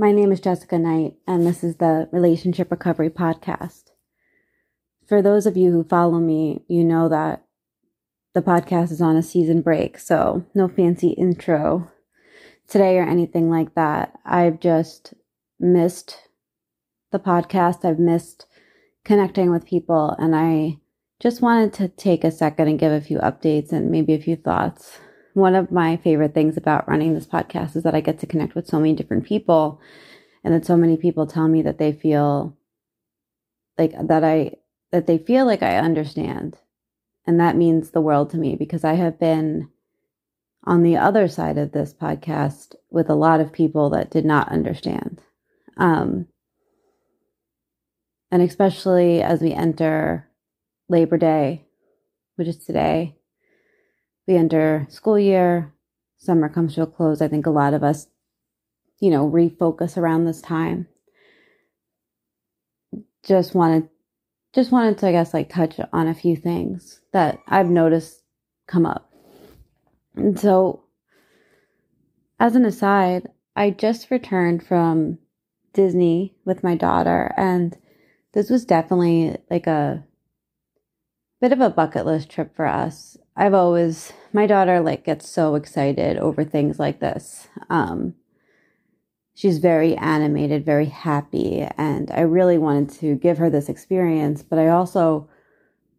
My name is Jessica Knight, and this is the Relationship Recovery Podcast. For those of you who follow me, you know that the podcast is on a season break, so no fancy intro today or anything like that. I've just missed the podcast, I've missed connecting with people, and I just wanted to take a second and give a few updates and maybe a few thoughts one of my favorite things about running this podcast is that I get to connect with so many different people and that so many people tell me that they feel like that I that they feel like I understand. And that means the world to me because I have been on the other side of this podcast with a lot of people that did not understand. Um, and especially as we enter Labor Day, which is today, we enter school year, summer comes to a close. I think a lot of us, you know, refocus around this time. Just wanted just wanted to I guess like touch on a few things that I've noticed come up. And so as an aside, I just returned from Disney with my daughter and this was definitely like a bit of a bucket list trip for us. I've always my daughter like gets so excited over things like this. Um she's very animated, very happy, and I really wanted to give her this experience, but I also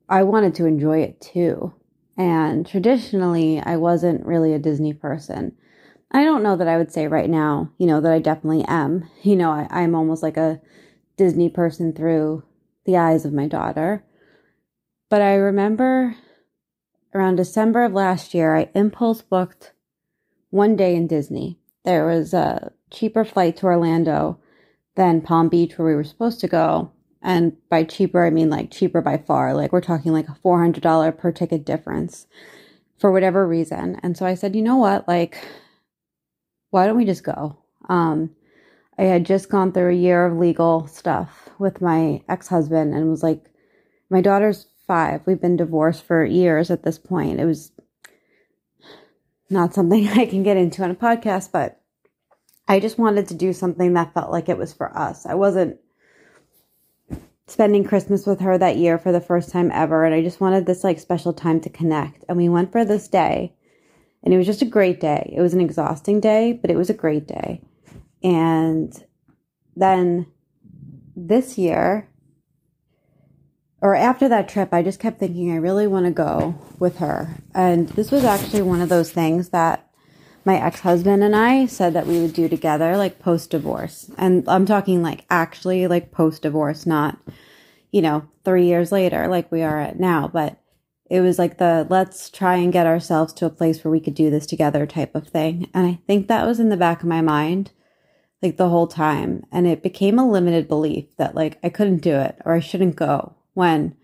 I wanted to enjoy it too. And traditionally, I wasn't really a Disney person. I don't know that I would say right now, you know, that I definitely am. You know, I, I'm almost like a Disney person through the eyes of my daughter. But I remember around December of last year, I impulse booked one day in Disney. There was a cheaper flight to Orlando than Palm Beach, where we were supposed to go. And by cheaper, I mean like cheaper by far. Like we're talking like a $400 per ticket difference for whatever reason. And so I said, you know what? Like, why don't we just go? Um, I had just gone through a year of legal stuff with my ex husband and was like, my daughter's five. We've been divorced for years at this point. It was not something I can get into on a podcast, but I just wanted to do something that felt like it was for us. I wasn't spending Christmas with her that year for the first time ever, and I just wanted this like special time to connect. And we went for this day, and it was just a great day. It was an exhausting day, but it was a great day. And then this year, or after that trip, I just kept thinking I really want to go with her. And this was actually one of those things that my ex husband and I said that we would do together, like post divorce. And I'm talking like actually like post divorce, not, you know, three years later, like we are at now. But it was like the let's try and get ourselves to a place where we could do this together type of thing. And I think that was in the back of my mind like the whole time. And it became a limited belief that like I couldn't do it or I shouldn't go when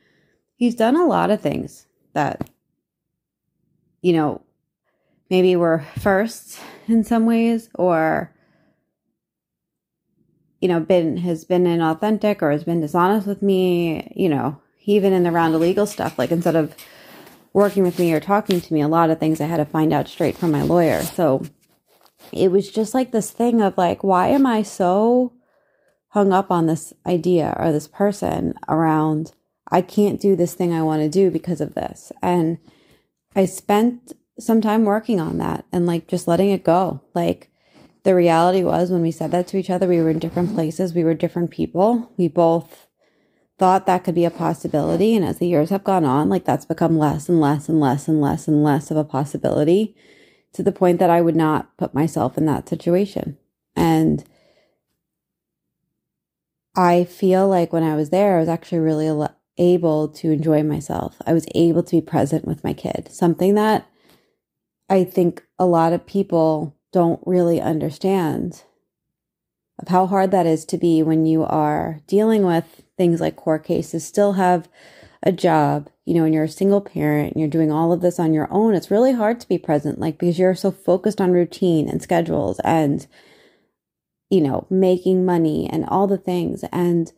he's done a lot of things that, you know, maybe were first in some ways or, you know, been, has been inauthentic or has been dishonest with me, you know, even in the round of legal stuff, like instead of working with me or talking to me, a lot of things I had to find out straight from my lawyer. So it was just like this thing of like, why am I so hung up on this idea or this person around I can't do this thing I want to do because of this. And I spent some time working on that and like just letting it go. Like the reality was when we said that to each other, we were in different places, we were different people. We both thought that could be a possibility. And as the years have gone on, like that's become less and less and less and less and less of a possibility to the point that I would not put myself in that situation. And I feel like when I was there, I was actually really able to enjoy myself. I was able to be present with my kid, something that I think a lot of people don't really understand of how hard that is to be when you are dealing with things like court cases, still have a job, you know, and you're a single parent and you're doing all of this on your own. It's really hard to be present, like, because you're so focused on routine and schedules and, you know, making money and all the things. And,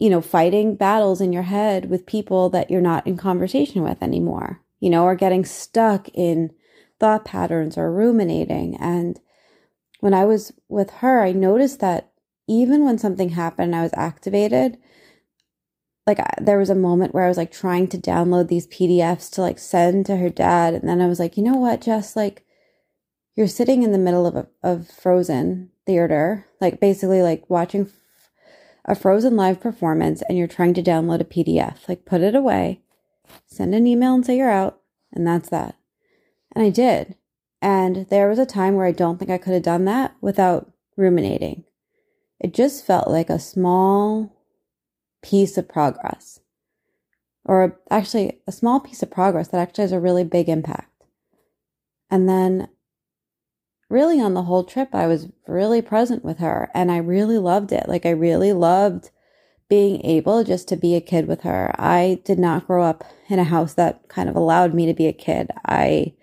you know, fighting battles in your head with people that you're not in conversation with anymore, you know, or getting stuck in thought patterns or ruminating. And when I was with her, I noticed that even when something happened I was activated, like there was a moment where I was like trying to download these PDFs to like send to her dad. And then I was like, you know what, Jess, like you're sitting in the middle of a of Frozen theater, like basically like watching a Frozen live performance and you're trying to download a PDF. Like put it away, send an email and say you're out, and that's that. And I did. And there was a time where I don't think I could have done that without ruminating. It just felt like a small piece of progress, or actually a small piece of progress that actually has a really big impact. And then, really, on the whole trip, I was really present with her and I really loved it. Like, I really loved being able just to be a kid with her. I did not grow up in a house that kind of allowed me to be a kid. I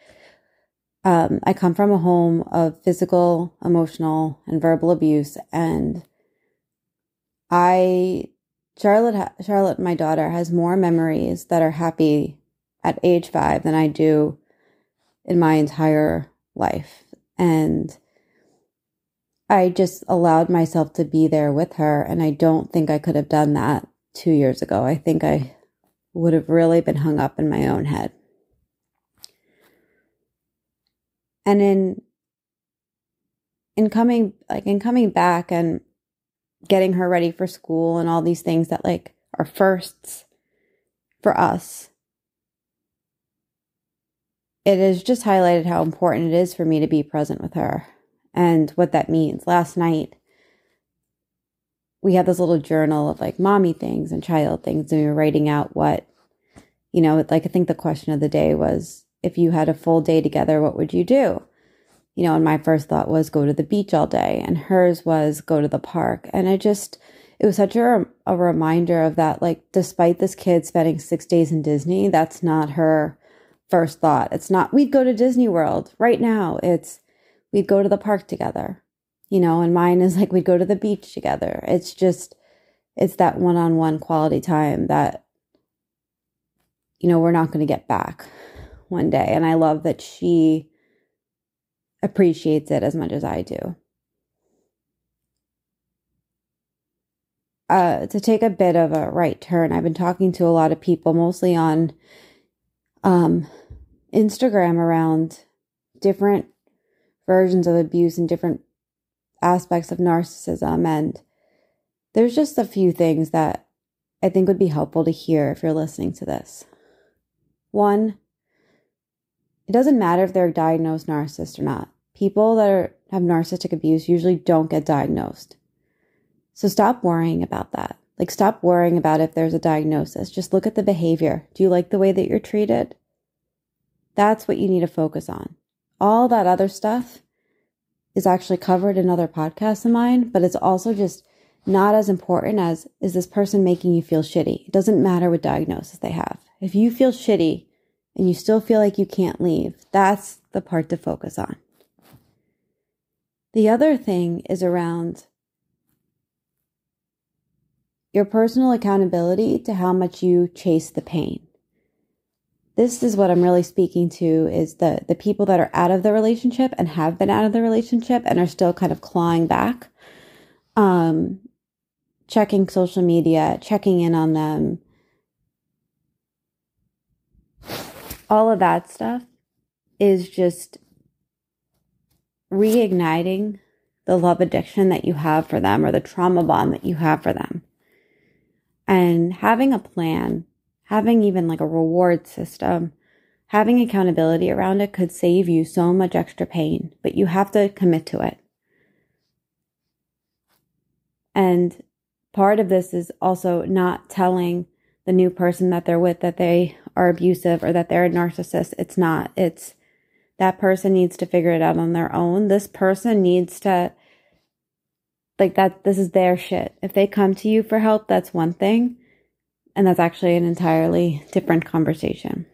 um, I come from a home of physical, emotional, and verbal abuse, and I Charlotte Charlotte, my daughter, has more memories that are happy at age five than I do in my entire life, and I just allowed myself to be there with her, and I don't think I could have done that two years ago. I think I would have really been hung up in my own head. and in in coming like in coming back and getting her ready for school and all these things that like are firsts for us it has just highlighted how important it is for me to be present with her and what that means last night we had this little journal of like mommy things and child things and we were writing out what you know like i think the question of the day was if you had a full day together, what would you do? You know, and my first thought was go to the beach all day, and hers was go to the park. And I just, it was such a, a reminder of that. Like, despite this kid spending six days in Disney, that's not her first thought. It's not, we'd go to Disney World right now. It's, we'd go to the park together, you know, and mine is like, we'd go to the beach together. It's just, it's that one on one quality time that, you know, we're not going to get back one day. And I love that she appreciates it as much as I do. Uh, to take a bit of a right turn, I've been talking to a lot of people, mostly on um, Instagram, around different versions of abuse and different aspects of narcissism. And there's just a few things that I think would be helpful to hear if you're listening to this. One, it doesn't matter if they're a diagnosed narcissist or not. People that are, have narcissistic abuse usually don't get diagnosed. So stop worrying about that. Like, stop worrying about if there's a diagnosis. Just look at the behavior. Do you like the way that you're treated? That's what you need to focus on. All that other stuff is actually covered in other podcasts of mine, but it's also just not as important as is this person making you feel shitty? It doesn't matter what diagnosis they have. If you feel shitty, and you still feel like you can't leave, that's the part to focus on. The other thing is around your personal accountability to how much you chase the pain. This is what I'm really speaking to is the the people that are out of the relationship and have been out of the relationship and are still kind of clawing back. Um checking social media, checking in on them, all of that stuff is just reigniting the love addiction that you have for them or the trauma bond that you have for them. And having a plan, having even like a reward system, having accountability around it could save you so much extra pain, but you have to commit to it. And part of this is also not telling the new person that they're with that they are abusive or that they're a narcissist. It's not. It's that person needs to figure it out on their own. This person needs to like that this is their shit. If they come to you for help, that's one thing. And that's actually an entirely different conversation.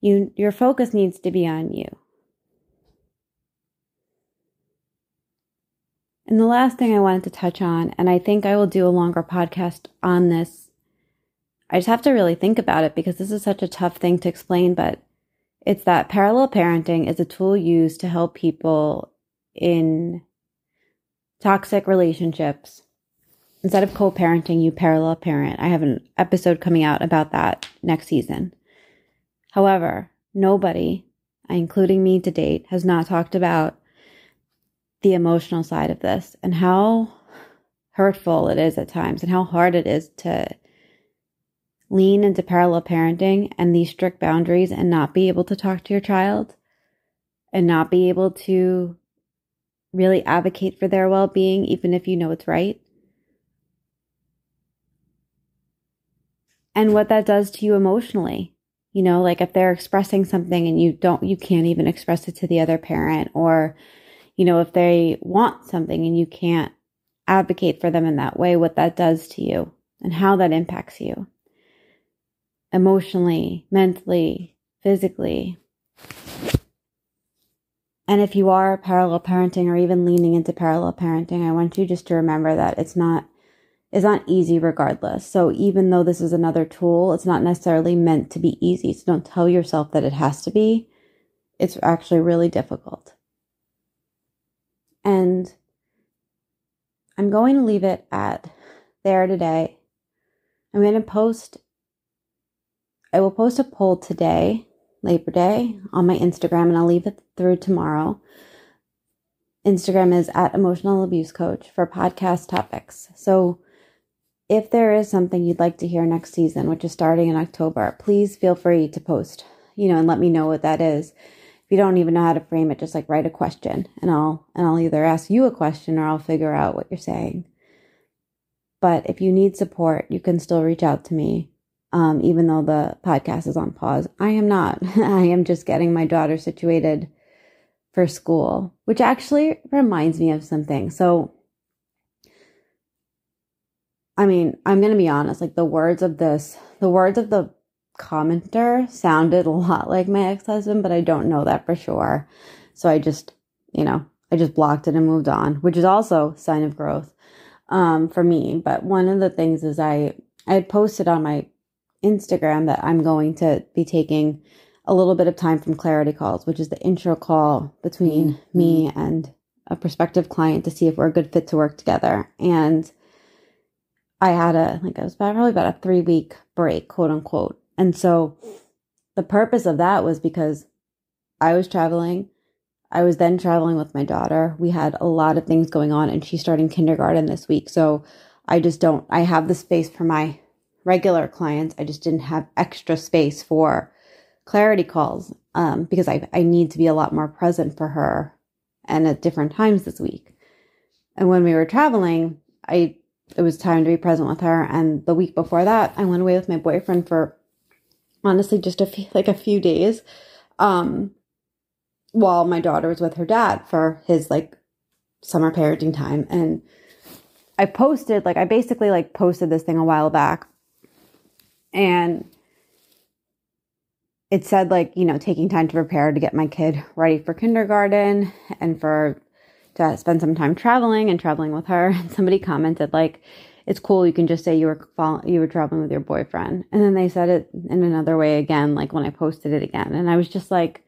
You your focus needs to be on you. And the last thing I wanted to touch on, and I think I will do a longer podcast on this. I just have to really think about it because this is such a tough thing to explain, but It's that parallel parenting is a tool used to help people in toxic relationships. Instead of co parenting, you parallel parent. I have an episode coming out about that next season. However, nobody, including me to date, has not talked about the emotional side of this and how hurtful it is at times and how hard it is to lean into parallel parenting and these strict boundaries and not be able to talk to your child and not be able to really advocate for their well being, even if you know it's right. And what that does to you emotionally. You know, like if they're expressing something and you don't, you can't even express it to the other parent, or, you know, if they want something and you can't advocate for them in that way, what that does to you and how that impacts you emotionally, mentally, physically. And if you are parallel parenting or even leaning into parallel parenting, I want you just to remember that it's not it's not easy regardless. So even though this is another tool, it's not necessarily meant to be easy. So don't tell yourself that it has to be. It's actually really difficult. And I'm going to leave it at there today. I'm going to post I will post a poll today, Labor Day, on my Instagram, and I'll leave it through tomorrow. Instagram is at emotional abuse coach for podcast topics. So if there is something you'd like to hear next season, which is starting in October, please feel free to post, you know, and let me know what that is. If you don't even know how to frame it, just like write a question and I'll and I'll either ask you a question or I'll figure out what you're saying. But if you need support, you can still reach out to me um, even though the podcast is on pause. I am not. I am just getting my daughter situated for school, which actually reminds me of something. So, I mean, I'm going to be honest, like the words of this, the words of the commenter sounded a lot like my ex husband, but I don't know that for sure. So I just, you know, I just blocked it and moved on, which is also sign of growth um, for me. But one of the things is I I posted on my Instagram that I'm going to be taking a little bit of time from clarity calls, which is the intro call between mm-hmm. me and a prospective client to see if we're a good fit to work together. And I had a like I was about, probably about a three week break, quote unquote. And so the purpose of that was because I was traveling. I was then traveling with my daughter. We had a lot of things going on, and she's starting kindergarten this week. So I just don't. I have the space for my regular clients. I just didn't have extra space for clarity calls um, because I, I need to be a lot more present for her and at different times this week. And when we were traveling, I it was time to be present with her. And the week before that, I went away with my boyfriend for honestly just a few, like a few days, um, while my daughter was with her dad for his like summer parenting time. And I posted like I basically like posted this thing a while back and it said like you know taking time to prepare to get my kid ready for kindergarten and for to spend some time traveling and traveling with her. And somebody commented like it's cool you can just say you were you were traveling with your boyfriend. And then they said it in another way again like when i posted it again. And i was just like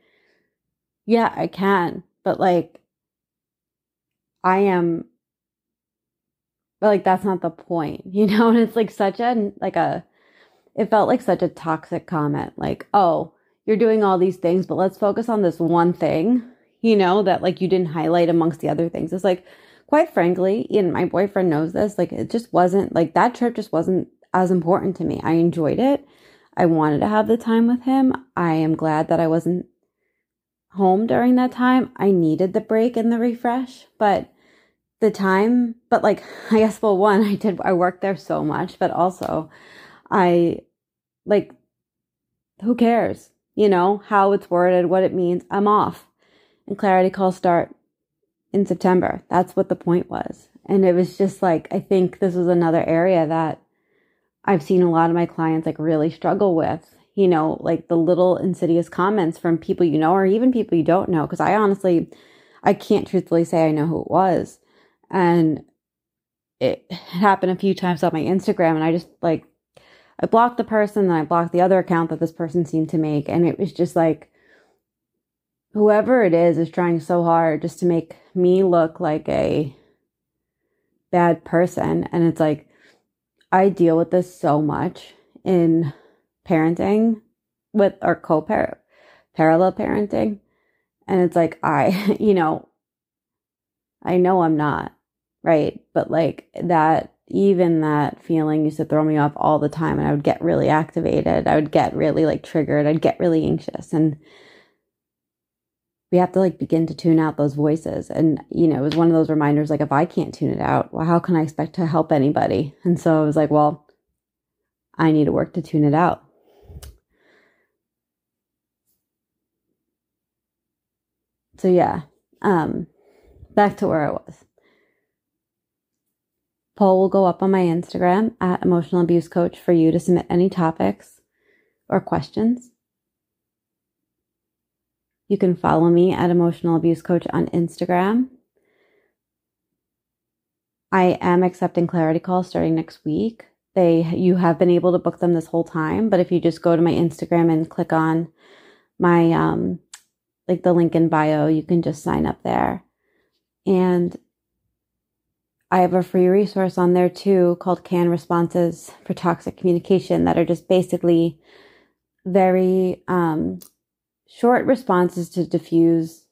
yeah i can but like i am but like that's not the point you know? And it's like such a like a it felt like such a toxic comment like oh you're doing all these things but let's focus on this one thing you know that like you didn't highlight amongst the other things. It's like quite frankly and my boyfriend knows this like it just wasn't like that trip just wasn't as important to me. I enjoyed it. I wanted to have the time with him. I am glad that i wasn't home during that time. I needed the break and the refresh but the time but like i guess well one i did i worked there so much but also I like, who cares? You know, how it's worded, what it means. I'm off. And clarity calls start in September. That's what the point was. And it was just like, I think this was another area that I've seen a lot of my clients like really struggle with, you know, like the little insidious comments from people you know, or even people you don't know. Cause I honestly, I can't truthfully say I know who it was. And it happened a few times on my Instagram and I just like I blocked the person, then I blocked the other account that this person seemed to make. And it was just like, whoever it is is trying so hard just to make me look like a bad person. And it's like, I deal with this so much in parenting with our co parent, parallel parenting. And it's like, I, you know, I know I'm not, right? But like that, even that feeling used to throw me off all the time and I would get really activated. I would get really like triggered. I'd get really anxious. And we have to like begin to tune out those voices. And, you know, it was one of those reminders like, if I can't tune it out, well, how can I expect to help anybody? And so I was like, well, I need to work to tune it out. So, yeah, um, back to where I was. Poll will go up on my Instagram at emotional abuse coach for you to submit any topics or questions. You can follow me at emotional abuse coach on Instagram. I am accepting clarity calls starting next week. They you have been able to book them this whole time, but if you just go to my Instagram and click on my um like the link in bio, you can just sign up there. And I have a free resource on there too called Canned Responses for Toxic Communication that are just basically very um, short responses to diffuse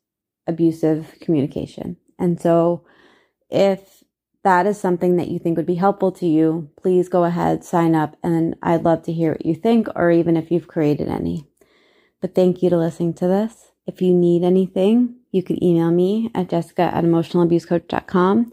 abusive communication. And so if that is something that you think would be helpful to you, please go ahead, sign up, and I'd love to hear what you think or even if you've created any. But thank you to listening to this. If you need anything, you can email me at jessica at emotionalabusecoach.com